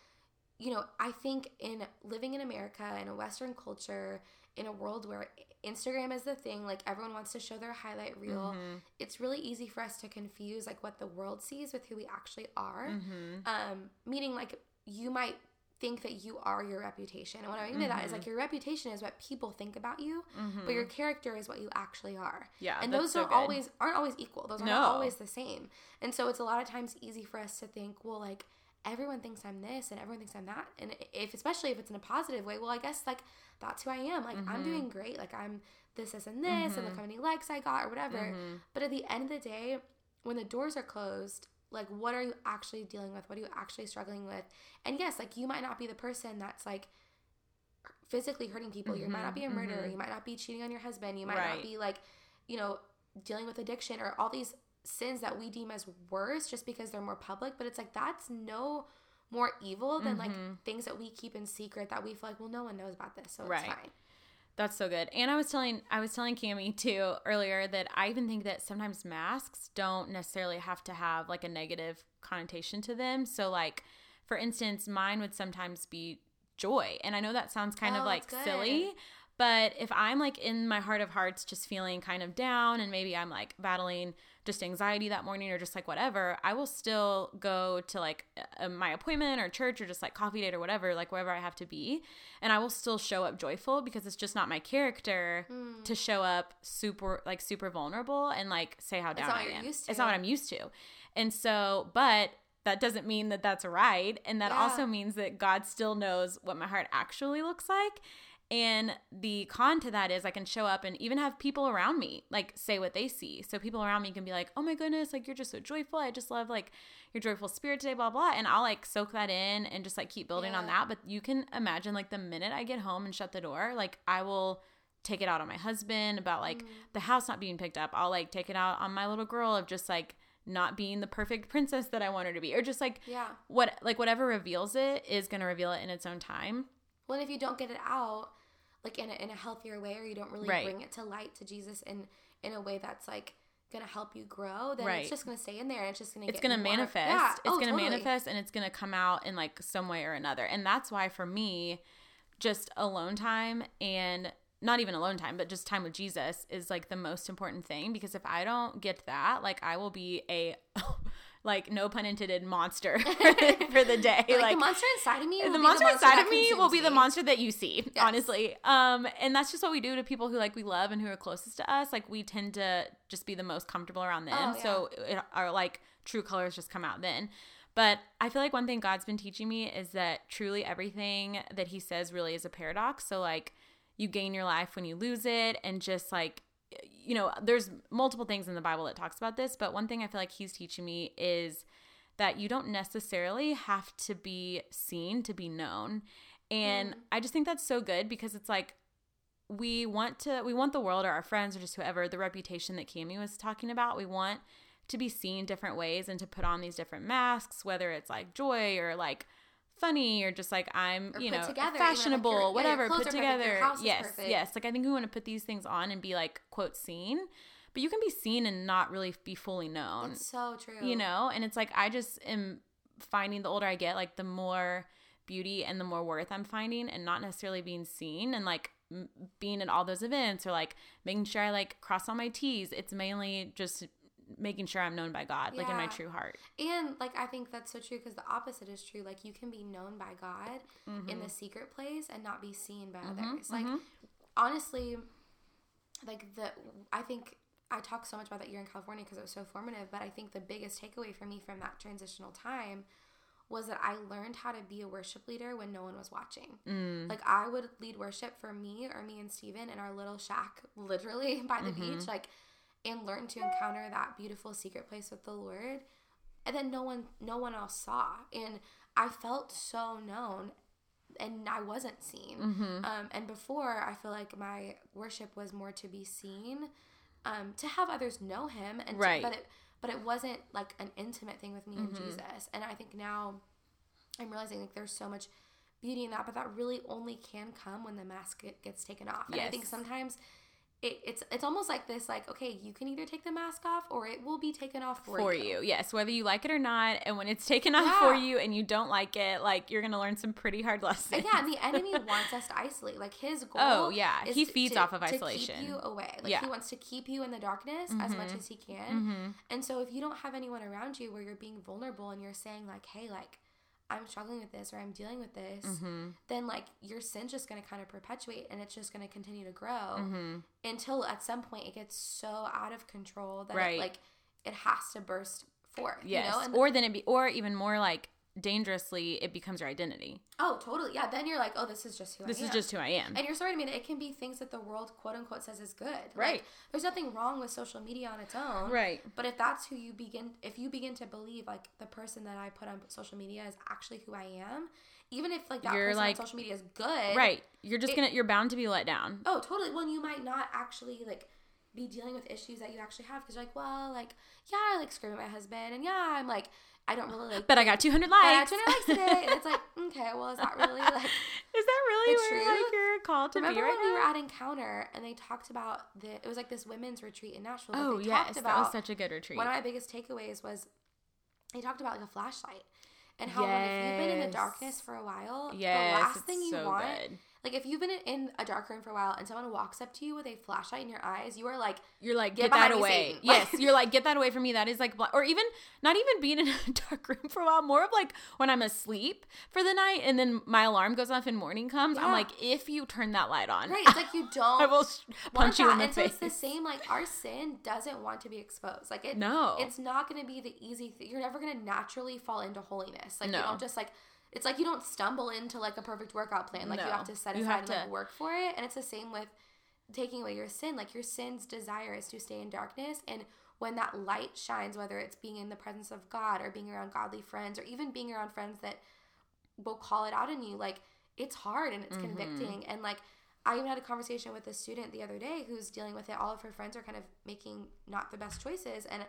you know, I think in living in America in a western culture in a world where Instagram is the thing, like everyone wants to show their highlight reel, Mm-hmm. it's really easy for us to confuse like what the world sees with who we actually are. Mm-hmm. Um meaning like you might think that you are your reputation. And what I mean by that is Mm-hmm. like your reputation is what people think about you, but your character is what you actually are. Yeah, And those so good. always aren't always equal. Those aren't No. always the same. And so it's a lot of times easy for us to think, well, like everyone thinks I'm this and everyone thinks I'm that. And if especially if it's in a positive way, well, I guess like that's who I am. Like Mm-hmm. I'm doing great. Like I'm this, this, and this, and look how many likes I got or whatever. Mm-hmm. But at the end of the day, when the doors are closed, like what are you actually dealing with? What are you actually struggling with? And yes, like you might not be the person that's like physically hurting people. You might not be a murderer. You might not be cheating on your husband. You might Mm-hmm. Right. not be like, you know, dealing with addiction or all these sins that we deem as worse just because they're more public. But it's like that's no more evil than like Mm-hmm. things that we keep in secret that we feel like, well, no one knows about this, so Right. it's fine. That's so good. And I was telling I was telling Cami too earlier that I even think that sometimes masks don't necessarily have to have like a negative connotation to them. So like for instance, mine would sometimes be joy. And I know that sounds kind Oh, of like silly. But if I'm like in my heart of hearts, just feeling kind of down, and maybe I'm like battling just anxiety that morning or just like whatever, I will still go to like uh, my appointment or church or just like coffee date or whatever, like wherever I have to be. And I will still show up joyful because it's just not my character Mm. to show up super, like super vulnerable and like say how down I am. It's not what I'm used to. And so, but that doesn't mean that that's right. And that Yeah. also means that God still knows what my heart actually looks like. And the con to that is I can show up and even have people around me like say what they see. So people around me can be like, "Oh my goodness, like you're just so joyful. I just love like your joyful spirit today, blah blah." And I'll like soak that in and just like keep building on that. But you can imagine like the minute I get home and shut the door, like I will take it out on my husband about like Mm. the house not being picked up. I'll like take it out on my little girl of just like not being the perfect princess that I want her to be or just like Yeah. what like whatever reveals it is going to reveal it in its own time. Well, and if you don't get it out, like in a, in a healthier way, or you don't really Right. bring it to light to Jesus in in a way that's like gonna help you grow, then Right. it's just gonna stay in there, and it's just gonna it's to more- manifest Yeah. it's Oh, going to totally. manifest and it's going to come out in like some way or another and that's why for me just alone time and not even alone time but just time with jesus is like the most important thing because if i don't get that like i will be a like no pun intended monster (laughs) (laughs) for the day. Like, like the monster inside of me, will the be monster inside of me will be the monster that you see Yes. honestly. Um and that's just what we do to people who like we love and who are closest to us. Like we tend to just be the most comfortable around them. Oh, yeah. so it, our like true colors just come out then. But i feel like one thing god's been teaching me is that truly everything that he says really is a paradox. So like you gain your life when you lose it and just like you know there's multiple things in the bible that talks about this but one thing i feel like he's teaching me is that you don't necessarily have to be seen to be known. And Mm. I just think that's so good because it's like we want to we want the world or our friends or just whoever the reputation that Cami was talking about. We want to be seen different ways and to put on these different masks, whether it's like joy or like funny or just like I'm, Or you know, together, even, like, fashionable, your- yeah, your whatever, clothes put are perfect, your together. yes, yes. Like I think we want to put these things on and be like quote seen, but you can be seen and not really be fully known It's so true. you know and it's like i just am finding the older i get like the more beauty and the more worth i'm finding and not necessarily being seen and like m- being at all those events or like making sure i like cross all my t's it's mainly just making sure i'm known by god like in my true heart And like I think that's so true because the opposite is true. Like you can be known by God Mm-hmm. in the secret place and not be seen by others. Like honestly, like the I think I talked so much about that year in California because it was so formative. But I think the biggest takeaway for me from that transitional time was that I learned how to be a worship leader when no one was watching. Mm. Like I would lead worship for me or me and Steven in our little shack, literally (laughs) by the Mm-hmm. beach, like, and learn to encounter that beautiful secret place with the Lord. And then no one, no one else saw, and I felt so known, and I wasn't seen. Mm-hmm. Um, and before, I feel like my worship was more to be seen, um, to have others know Him, and to- but it, but it wasn't like an intimate thing with me Mm-hmm. and Jesus. And I think now I'm realizing like there's so much beauty in that, but that really only can come when the mask gets taken off. And I think sometimes it, it's it's almost like this, like okay, you can either take the mask off or it will be taken off for, for you. you yes whether you like it or not and when it's taken off for you and you don't like it like you're gonna learn some pretty hard lessons And yeah, and the (laughs) enemy wants us to isolate. Like his goal. Oh, yeah. is He feeds to- off of to isolation. keep you away. Like Yeah. he wants to keep you in the darkness as much as he can. mm-hmm. And so if you don't have anyone around you where you're being vulnerable and you're saying like, "Hey, like I'm struggling with this or I'm dealing with this," Mm-hmm. then like your sin's just going to kind of perpetuate and it's just going to continue to grow Mm-hmm. until at some point it gets so out of control that Right. it, like it has to burst forth. yes You know? And or then it be or even more like dangerously it becomes your identity oh, totally. Yeah. Then you're like, oh, this is just who this I am. This is just who i am And you're sorry, I mean, it can be things that the world quote unquote says is good. Like, Right. there's nothing wrong with social media on its own. right But if that's who you begin, if you begin to believe like the person that I put on social media is actually who I am, even if like that You're, person like- on social media is good, right you're just It- gonna you're bound to be let down Oh, totally. Well, you might not actually like be dealing with issues that you actually have because you're like, well, like, yeah, I like scream at my husband, and yeah, I'm like, I don't really like. but i got 200 but I likes have 200 likes today, and it's like, (laughs) okay, well, is that really like? (laughs) is that really the where like truth? you're called to Remember be right when we were at Encounter and they talked about the? It was like this women's retreat in Nashville. oh they yes that was such a good retreat one of my biggest takeaways was they talked about like a flashlight and how like, if you've been in the darkness for a while, yes the last thing you so want good Like if you've been in a dark room for a while and someone walks up to you with a flashlight in your eyes, you are like, you're like Get get, that away. Yes, (laughs) you're like get that away from me. That is like or even not even being in (laughs) a dark room for a while. More of like when I'm asleep for the night and then my alarm goes off and morning comes. I'm like if you turn that light on, right? It's like you (laughs) don't. I will punch you in the and face. so it's the same. Like our sin doesn't want to be exposed. Like it. No. It's not going to be the easy. Th- you're never going to naturally fall into holiness. Like No. you don't just like. It's like you don't stumble into like a perfect workout plan. Like you have to set aside and like to- work for it. And it's the same with taking away your sin. Like your sin's desire is to stay in darkness and. When that light shines, whether it's being in the presence of God or being around godly friends or even being around friends that will call it out in you, like it's hard and it's Mhm. convicting. And like I even had a conversation with a student the other day who's dealing with it. All of her friends are kind of making not the best choices. And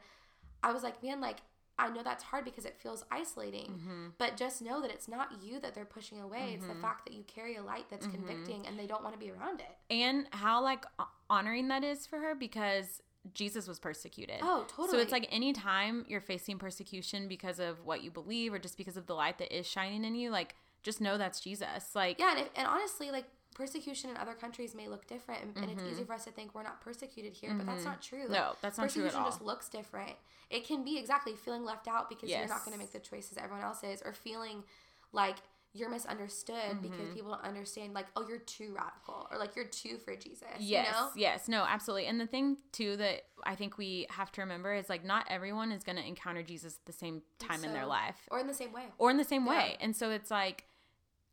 I was like, man, like, I know that's hard because it feels isolating. Mhm. But just know that it's not you that they're pushing away. It's the Mhm. fact that you carry a light that's Mhm. convicting and they don't want to be around it. and how like honoring that is for her because Jesus was persecuted. Oh, totally. So it's like anytime you're facing persecution because of what you believe or just because of the light that is shining in you, like just know that's Jesus. Like yeah, and, if, and honestly, like, persecution in other countries may look different, and, and it's easy for us to think we're not persecuted here, but that's Mhm. not true. No, that's not true persecution at all. just looks different. It can be exactly feeling left out because you're not going to make the choices everyone else is, or feeling like you're misunderstood because Mhm. people don't understand, like, oh, you're too radical, or like you're too for Jesus. Yes, You know? yes, no, absolutely. And the thing too that I think we have to remember is like not everyone is going to encounter Jesus at the same time in their life Or in the same way. or in the same Yeah. way. And so it's like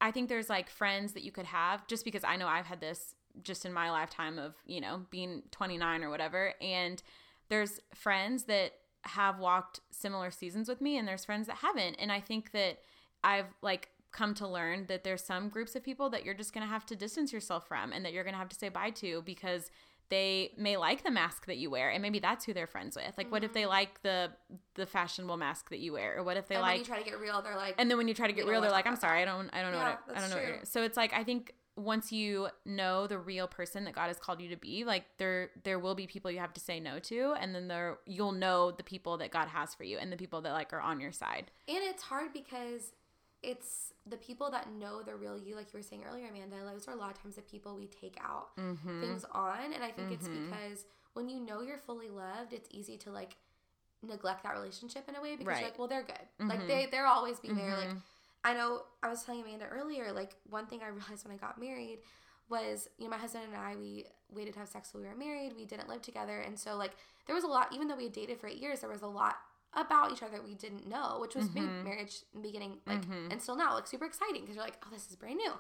I think there's like friends that you could have just because I know I've had this just in my lifetime of, you know, being 29 or whatever. And there's friends that have walked similar seasons with me and there's friends that haven't. And I think that I've like come to learn that there's some groups of people that you're just going to have to distance yourself from and that you're going to have to say bye to because they may like the mask that you wear and maybe that's who they're friends with. Like what if they like the the fashionable mask that you wear or what if they Mm-hmm. and when like you try to get real, they're like, and then when you try to get real, they're like, "I'm sorry, I don't, I don't know Yeah, what, I, I don't know." What true. So it's like I think once you know the real person that God has called you to be, like there, there will be people you have to say no to, and then there you'll know the people that God has for you and the people that like are on your side. And it's hard because it's the people that know the real you, like you were saying earlier, Amanda. Those are a lot of times the people we take out Mm-hmm. things on, and I think it's Mhm. because when you know you're fully loved, it's easy to like neglect that relationship in a way because Right. you're like, well, they're good. Like Mhm. they they're always be there. Like Mhm. I know I was telling Amanda earlier, like one thing I (laughs) realized when I got married was, you know, my husband and I, we waited to have sex till we were married. We didn't live together. And so, like, there was a lot, even though we had dated for eight years, there was a lot about each other we didn't know, which was Mhm. marriage beginning, like, Mhm. and still now, like, super exciting because you're like, oh, this is brand new.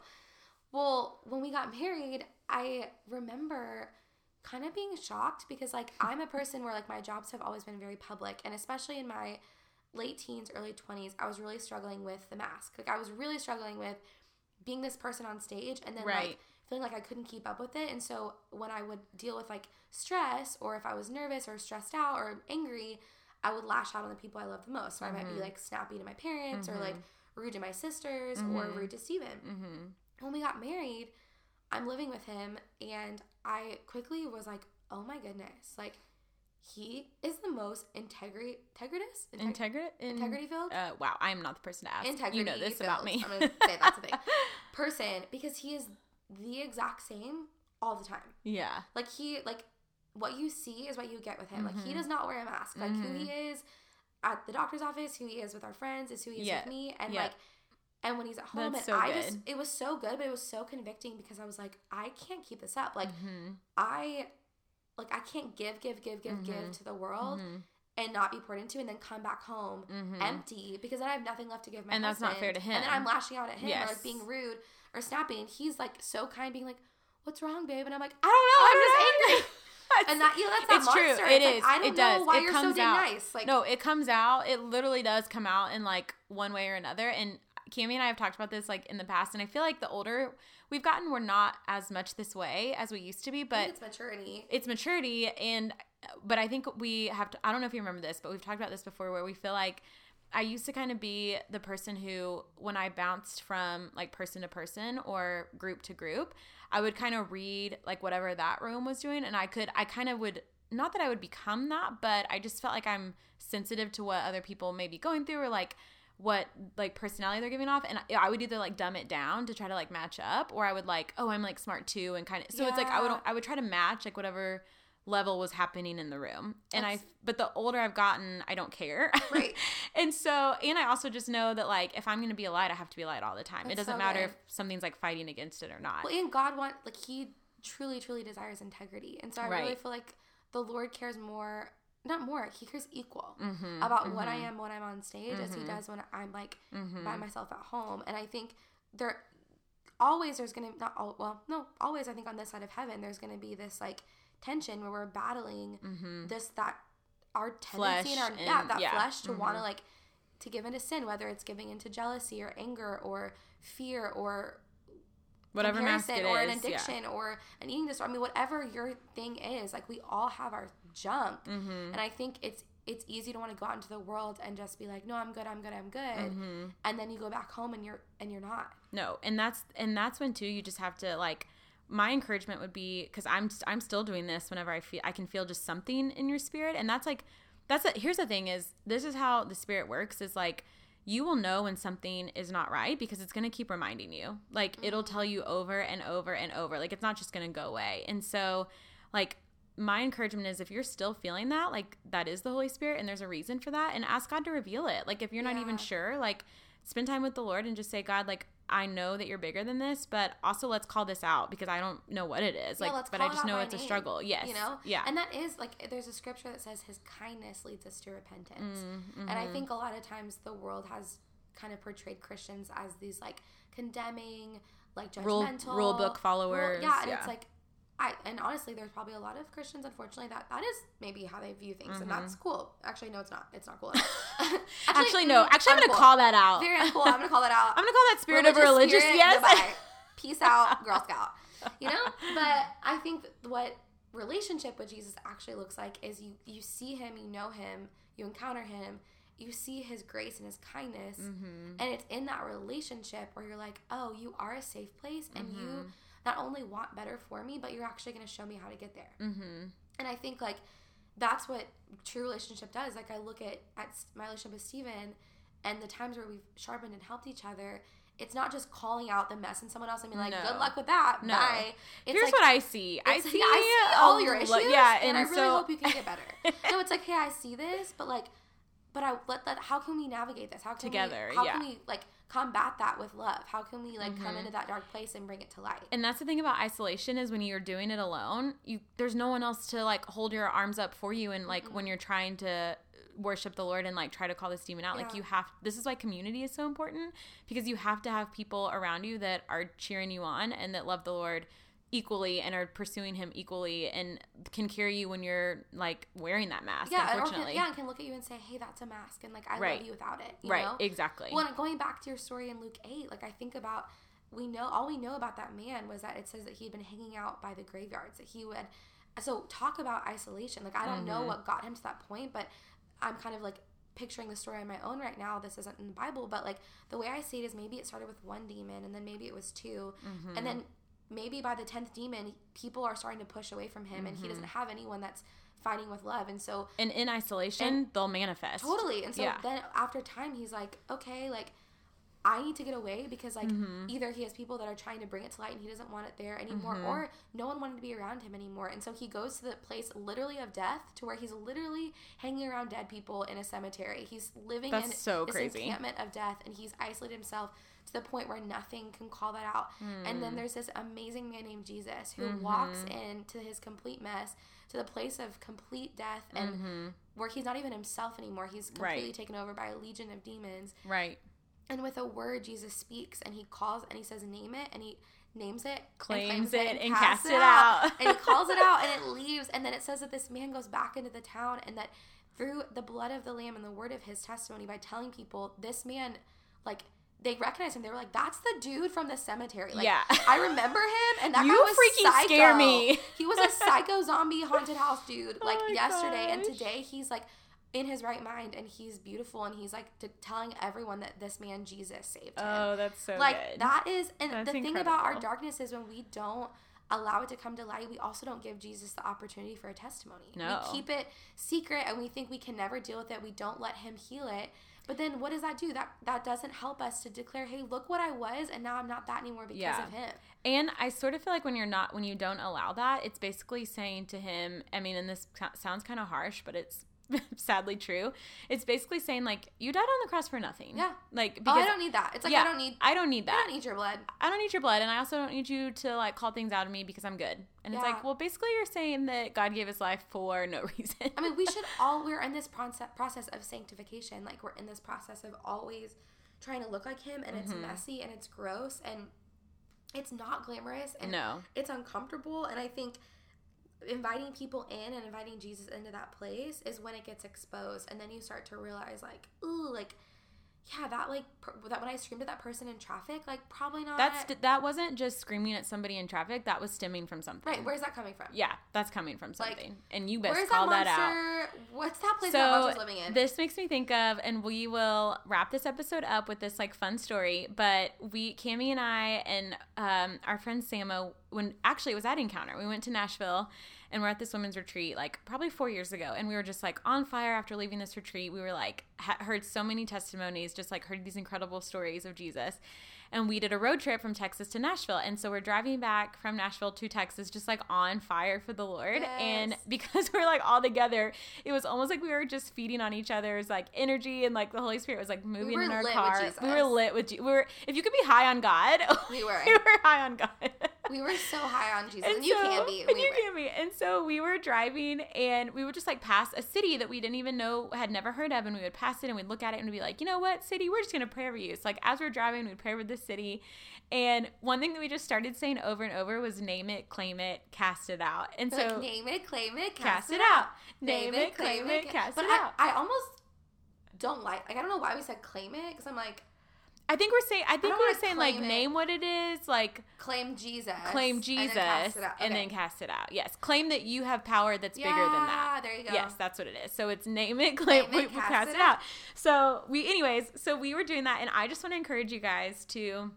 Well, when we got married, I remember kind of being shocked because, like, (laughs) I'm a person where, like, my jobs have always been very public. And especially in my late teens, early 20s, I was really struggling with the mask. Like, I was really struggling with being this person on stage and then, like, feeling like I couldn't keep up with it. And so when I would deal with, like, stress or if I was nervous or stressed out or angry, I would lash out on the people I love the most. So I might be, Mhm. like, snappy to my parents or, Mhm. like, rude to my sisters or Mhm. rude to Steven Mm-hmm. when we got married, I'm living with him, and I quickly was like, oh my goodness, like he is the most integrity, integritous, Integ- Integrity. integrity filled, Uh, wow, I am not the person to ask. integrity. you know this about me. I'm gonna say that's the thing. (laughs) Person, because he is the exact same all the time. yeah. Like he, like what you see is what you get with him. Like he Mhm. does not wear a mask. Like who Mhm. he is at the doctor's office, who he is with our friends, is who he is Yeah. with me, and Yeah. like. And when he's at home, That's and so I just, it was so good, but it was so convicting because I was like, I can't keep this up. Like, Mhm. I like I can't give, give, give, give, give to the world and not be poured into, and then come back home Mhm. empty because then I have nothing left to give my And that's not fair to him. And then I'm lashing out at him or like being rude or snapping, and he's like so kind, being like, "What's wrong, babe?" And I'm like, "I don't know, I'm just angry." (laughs) And that that's that It's true. monster. It it's is. Like, I don't It does. know why It you're so comes dang out. nice. Like, no, it comes out. It literally does come out in like one way or another. And Cami and I have talked about this like in the past, and I feel like the older we've gotten, we're not as much this way as we used to be. But it's maturity. it's maturity and but i think we have to i don't know if you remember this but we've talked about this before where we feel like i used to kind of be the person who when i bounced from like person to person or group to group i would kind of read like whatever that room was doing and i could i kind of would not that i would become that but i just felt like i'm sensitive to what other people may be going through or like what like personality they're giving off and I, would either like dumb it down to try to like match up or I would like oh I'm like smart too and kind of so it's like I would I would try to match like whatever level was happening in the room and I but the older I've gotten I don't care Right. (laughs) and so and I also just know that like if I'm gonna be a light I have to be a light all the time it doesn't so matter good. if something's like fighting against it or not Well, and God want like He truly, truly desires integrity, and so I really feel like the Lord cares more, not more, He cares equal mm-hmm, about what I am when I'm on stage as He Mhm. does when I'm like mm-hmm. by myself at home. And I think there always there's gonna not all well no always I think on this side of heaven there's gonna be this like tension where we're battling mm-hmm. this that our tendency and Flesh our yeah that yeah. flesh to want to like to give into sin whether it's giving into jealousy or anger or fear or whatever mask it or an is, yeah. addiction or an eating disorder. I mean, whatever your thing is, like we all have our junk, Mm-hmm. and I think it's it's easy to want to go out into the world and just be like, no, I'm good, I'm good, I'm good, Mm-hmm. and then you go back home and you're and you're not. No, and that's and that's when too you just have to like my encouragement would be because I'm I'm still doing this whenever I feel I can feel just something in your spirit, and that's like that's a, here's the thing is this is how the spirit works is like you will know when something is not right because it's going to keep reminding you. Like it'll mm-hmm. tell you over and over and over. Like it's not just going to go away. And so like my encouragement is if you're still feeling that like that is the holy spirit and there's a reason for that and ask god to reveal it. Like if you're not even sure like spend time with the lord and just say god like i know that you're bigger than this but also let's call this out because i don't know what it is. Yeah, like but i just know it's a name, struggle. yes. you know, yeah. And that is like there's a scripture that says His kindness leads us to repentance, Mm, and I mhm. think a lot of times the world has kind of portrayed Christians as these like condemning, like rule judgmental rule book rule- followers. Yeah, and it's like I and honestly, there's probably a lot of Christians, unfortunately, that that is maybe how they view things, and Mhm. that's cool. Actually, no, it's not. It's not cool. At all. (laughs) (laughs) actually, no mm, actually i'm gonna uncool. call that out Very uncool. I'm gonna call that out. (laughs) i'm gonna call that spirit of a religious spirit, yes goodbye. Peace out, Girl Scout. You know, but I think what relationship with Jesus actually looks like is you you see him, you know him, you encounter him, you see his grace and his kindness, mm-hmm. and it's in that relationship where you're like, oh, you are a safe place, and you Mhm. Not only want better for me, but you're actually going to show me how to get there. Mm-hmm. And I think like that's what true relationship does. Like I look at at my relationship with Steven and the times where we've sharpened and helped each other. It's not just calling out the mess in someone else and being like, No. "Good luck with that." No. Bye. It's here's like, what i see i like, see, yeah, I see all your lo- issues. yeah and, and, I really so hope you can get better. (laughs) no, it's like, hey, I see this, but like, but I let that. How can we navigate this? How can Together, We, how yeah. can we like combat that with love? How can we like come Mhm. into that dark place and bring it to light? and that's the thing about isolation is when you're doing it alone you there's no one else to like hold your arms up for you and like when you're trying to worship the lord and like try to call this demon out like you have this is why community is so important because you have to have people around you that are cheering you on and that love the lord equally and are pursuing him equally and can carry you when you're like wearing that mask yeah, or can, unfortunately yeah, and can look at you and say, "Hey, that's a mask," and like I Right. love you without it. You right know? exactly Well, and going back to your story in Luke 8, like I think about we know all we know about that man was that it says that he had been hanging out by the graveyards that he would so talk about isolation like i don't know Mhm. what got him to that point but i'm kind of like picturing the story on my own right now this isn't in the bible but like the way i see it is maybe it started with one demon and then maybe it was 2 Mhm. and then maybe by the 10th demon people are starting to push away from him and he Mm-hmm. doesn't have anyone that's fighting with love and so and in isolation they'll manifest Totally. And so Yeah. then after time, he's like, okay, like I need to get away because like Mhm. either he has people that are trying to bring it to light and he doesn't want it there anymore, Mhm. or no one wanted to be around him anymore. And so he goes to the place literally of death to where he's literally hanging around dead people in a cemetery. He's living That's in so this crazy. encampment of death and he's isolated himself the point where nothing can call that out. And then there's this amazing man named Jesus who walks Mhm. into his complete mess to the place of complete death and hmm where he's not even himself anymore. He's completely Right. taken over by a legion of demons. right And with a word, Jesus speaks and he calls and he says, Name it. And he names it, Claims claims it and casts it out. and he calls it out and it (laughs) leaves. And then it says that this man goes back into the town and that through the blood of the Lamb and the word of his testimony, by telling people, this man, like, they recognized him. They were like, "That's the dude from the cemetery." Like, Yeah. (laughs) I remember him, and that You guy was freaking psycho. scare me. He was a psycho zombie haunted house dude. (laughs) Oh like Oh yesterday and today, he's like in his right mind, and he's beautiful, and he's like t- telling everyone that this man Jesus saved him. oh that's so like good that is, and That's the thing about our darkness is when we don't allow it to come to light, we also don't give Jesus the opportunity for a testimony. No. We keep it secret and we think we can never deal with it. We don't let him heal it. But then what does that do? That that doesn't help us to declare, hey, look what I was, and now I'm not that anymore because Yeah. of him. And I sort of feel like when you're not, when you don't allow that, it's basically saying to him, I mean, and this sounds kind of harsh, but it's (laughs) sadly true. It's basically saying, like, you died on the cross for nothing. Yeah. Like, Oh, I don't need that. It's like yeah, I don't need. I don't need that. I don't need your blood. I don't need your blood, and I also don't need you to like call things out of me because I'm good. And it's like, well, basically, you're saying that God gave His life for no (laughs) reason. I mean, we should all. We're in this process process of sanctification. Like we're in this process of always trying to look like him, and it's Mhm. messy and it's gross and it's not glamorous and no, it's uncomfortable. And I think inviting people in and inviting Jesus into that place is when it gets exposed, and then you start to realize, like, ooh, like, yeah, that like per- that when I screamed at that person in traffic, like, probably not. that's that wasn't just screaming at somebody in traffic. That was stemming from something. right. Where's that coming from? yeah, that's coming from Like, something, and you best call that that, out. What's that place that monster's living in? This makes me think of, and we will wrap this episode up with this like fun story. But we, Cami and I, and um, our friend Samo, when actually it was at Encounter, we went to Nashville, and we're at this women's retreat like probably four years ago, and we were just like on fire after leaving this retreat. We were like ha- heard so many testimonies, just like heard these incredible stories of Jesus. And we did a road trip from Texas to Nashville. And so we're driving back from Nashville to Texas, just like on fire for the Lord. And (laughs) because we're like all together, it was almost like we were just feeding on each other's like energy and like the Holy Spirit was like moving were in our car. We were lit with Je- we were if you could be high on God, (laughs) We were. we were high on God. (laughs) We were so high on Jesus, And and, you so- can be. And We you were. can be. And so we were driving and we would just like pass a city that we didn't even know, had never heard of. And we would pass it and we'd look at it and we'd be like, you know what, city, we're just going to pray over you. So like as we're driving, we'd pray over the city. And one thing that we just started saying over and over was name it, claim it, cast it out. And so like, name it, claim it, cast cast, it it out. out. Name it, claim it, cast but it I, out. I almost don't like. Like I don't know why we said claim it because I'm like I think we're saying, I think we were saying like it. name what it is, like claim Jesus. claim and Jesus then cast it out. and then cast it out. Yes. Claim that you have power that's yeah, bigger than that. There you go. Yes, that's what it is. So it's name it, (laughs) claim, Name it, cast cast it it out. So we, anyways, so we were doing that, and I just want to encourage you guys to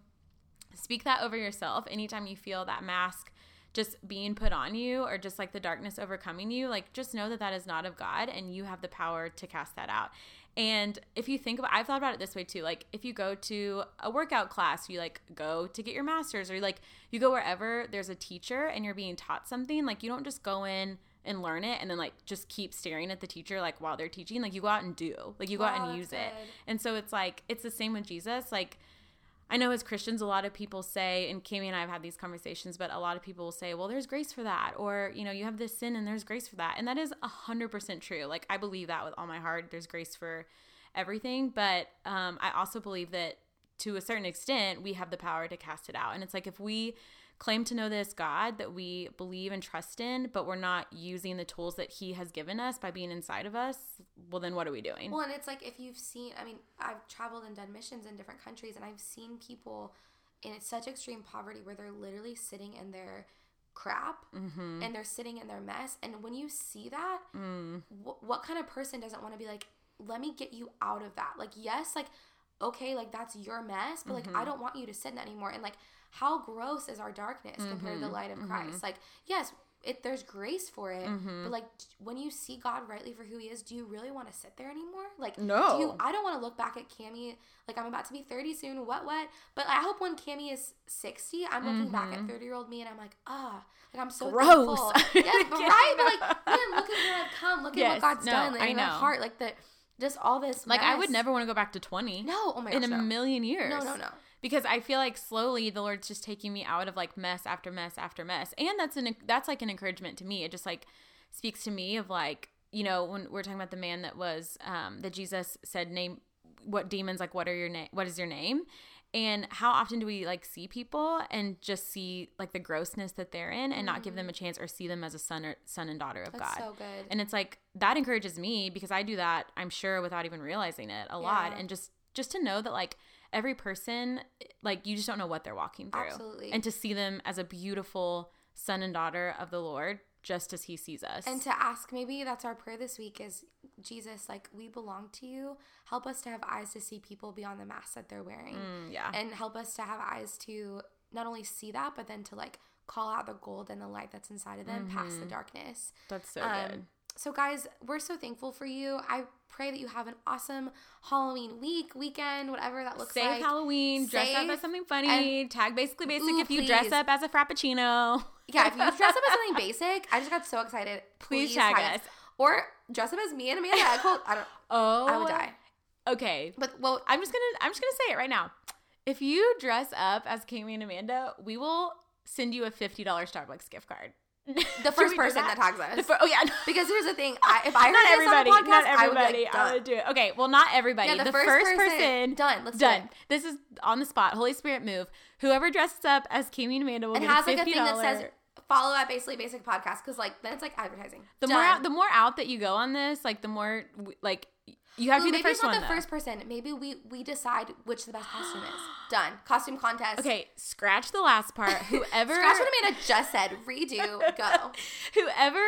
speak that over yourself anytime you feel that mask just being put on you or just like the darkness overcoming you like just know that that is not of god and you have the power to cast that out and if you think about i've thought about it this way too like if you go to a workout class you like go to get your masters or like you go wherever there's a teacher and you're being taught something like you don't just go in and learn it and then like just keep staring at the teacher like while they're teaching. Like you go out and do. Like you go out and use it. and so it's like it's the same with jesus. Like I know as Christians, a lot of people say, and Cami and I have had these conversations, but a lot of people will say, well, there's grace for that. Or, you know, you have this sin and there's grace for that. And that is 100% true. Like, I believe that with all my heart. There's grace for everything. But um, I also believe that to a certain extent, we have the power to cast it out. And it's like if we claim to know this God that we believe and trust in, but we're not using the tools that He has given us by being inside of us, well, then what are we doing? Well, and it's like if you've seen, I mean, I've traveled and done missions in different countries, and I've seen people in such extreme poverty where they're literally sitting in their crap mm-hmm. and they're sitting in their mess. And when you see that, Mm. wh- what kind of person doesn't want to be like, let me get you out of that? Like, yes, like, okay, like that's your mess, but like, I don't want you to sit in that anymore. And like, how gross is our darkness compared to the mm-hmm, light of mm-hmm. Christ? Like, yes, it there's grace for it, mm-hmm. but like when you see God rightly for who He is, do you really want to sit there anymore? Like, No. Do you, I don't want to look back at Cami like I'm about to be 30 soon. What what? But I hope when Cami is 60, I'm looking back at 30 year old me and I'm like, ah, like I'm so Gross. (laughs) yeah, but right, but like, man, look at where I've come. Look Yes, at what God's no, done. Like, I in my know. heart, like the just all this. Like, I would never want to go back to 20 No, oh my in a no. million years. No, no, no. Because I feel like slowly the Lord's just taking me out of like mess after mess after mess, and that's an that's like an encouragement to me. It just like speaks to me of like you know when we're talking about the man that was um, that Jesus said name what demons like what are your name what is your name and how often do we like see people and just see like the grossness that they're in and not give them a chance or see them as a son or son and daughter of. That's God so good. and it's like that encourages me because I do that I'm sure without even realizing it a lot and just just to know that like every person like you just don't know what they're walking through Absolutely. and to see them as a beautiful son and daughter of the Lord just as he sees us And to ask, maybe that's our prayer this week is Jesus, like, we belong to you. Help us to have eyes to see people beyond the mask that they're wearing. Mm, yeah And help us to have eyes to not only see that, but then to like call out the gold and the light that's inside of them past the darkness. that's so Um, good so guys, we're so thankful for you. I pray that you have an awesome Halloween week, weekend, whatever that looks Safe like. Halloween. Dress up as something funny. Tag basically basic Ooh, if you dress up as a frappuccino. (laughs) Yeah, if you dress up as something basic, I just got so excited. (laughs) Please Please, tag tag us. Or dress up as me and Amanda Eckholt. (laughs) I don't Oh, I would die. Oh, okay, But well I'm just gonna I'm just gonna say it right now. If you dress up as Cami and Amanda, we will send you a fifty dollars Starbucks gift card. The (laughs) first person that? tags us. Fir- oh yeah, (laughs) because here's the thing, (laughs) I, if I heard not this everybody, podcast, not I would everybody. like, I would do it. Okay, well, not everybody. Yeah, the, first, person, done. Let's do done. it. This is on the spot. Holy Spirit move. Whoever dresses up as Cami and Amanda will and get has a like a fifty thing that dollars. says follow at basically basic podcast because like then it's like advertising. the Done. more out, the more out that you go on this, like the more like you have to be maybe the first not one. the though. first person. Maybe we we decide which the best costume is. (gasps) Done. Costume contest. Okay, scratch the last part. (laughs) Whoever Scratch what Amanda just said. Redo. (laughs) Go. whoever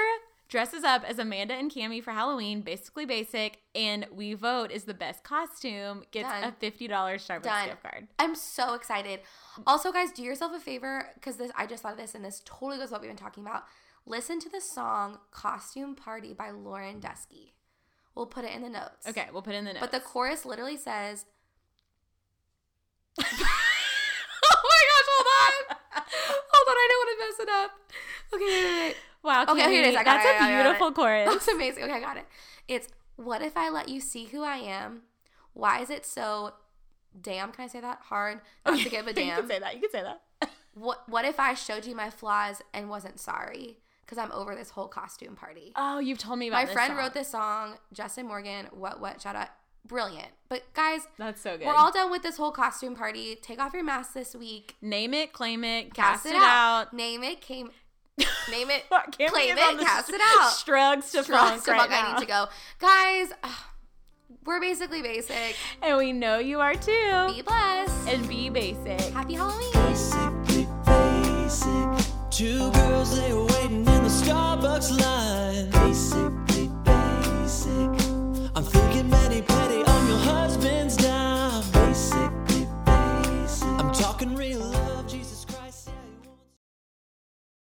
dresses up as Amanda and Cami for Halloween, basically basic, and we vote is the best costume gets Done. a fifty dollars Starbucks gift card. I'm so excited. Also, guys, do yourself a favor because this I just thought of this and this totally goes with what we've been talking about. Listen to the song "Costume Party" by Lauren Duski. We'll put it in the notes. Okay, we'll put it in the notes. But the chorus literally says, (laughs) oh my gosh, hold on. (laughs) "Hold on, I don't want to mess it up." Okay, wait, wait, wait. Wow, Okay, here it is. I got that's it, a got it, I got beautiful chorus. That's amazing. Okay, I got it. It's what if I let you see who I am? Why is it so damn? Can I say that hard? Not to give a damn. (laughs) you can say that. You can say that. What What if I showed you my flaws and wasn't sorry? Because I'm over this whole costume party. Oh, you've told me about My this friend song. wrote this song. Justin Morgan. What What? Shout out. Brilliant. But guys, That's so good. we're all done with this whole costume party. Take off your mask this week. Name it, claim it, Cast, cast, it, it out. Name it. Came. (laughs) Name it. Claim it. Cast s- it out. Shrugs to Strong funk to right fuck, now. I need to go. Guys, ugh, we're basically basic. (laughs) And we know you are too. Be blessed. and be basic. Happy Halloween. basically basic. Two Starbucks line. Basic.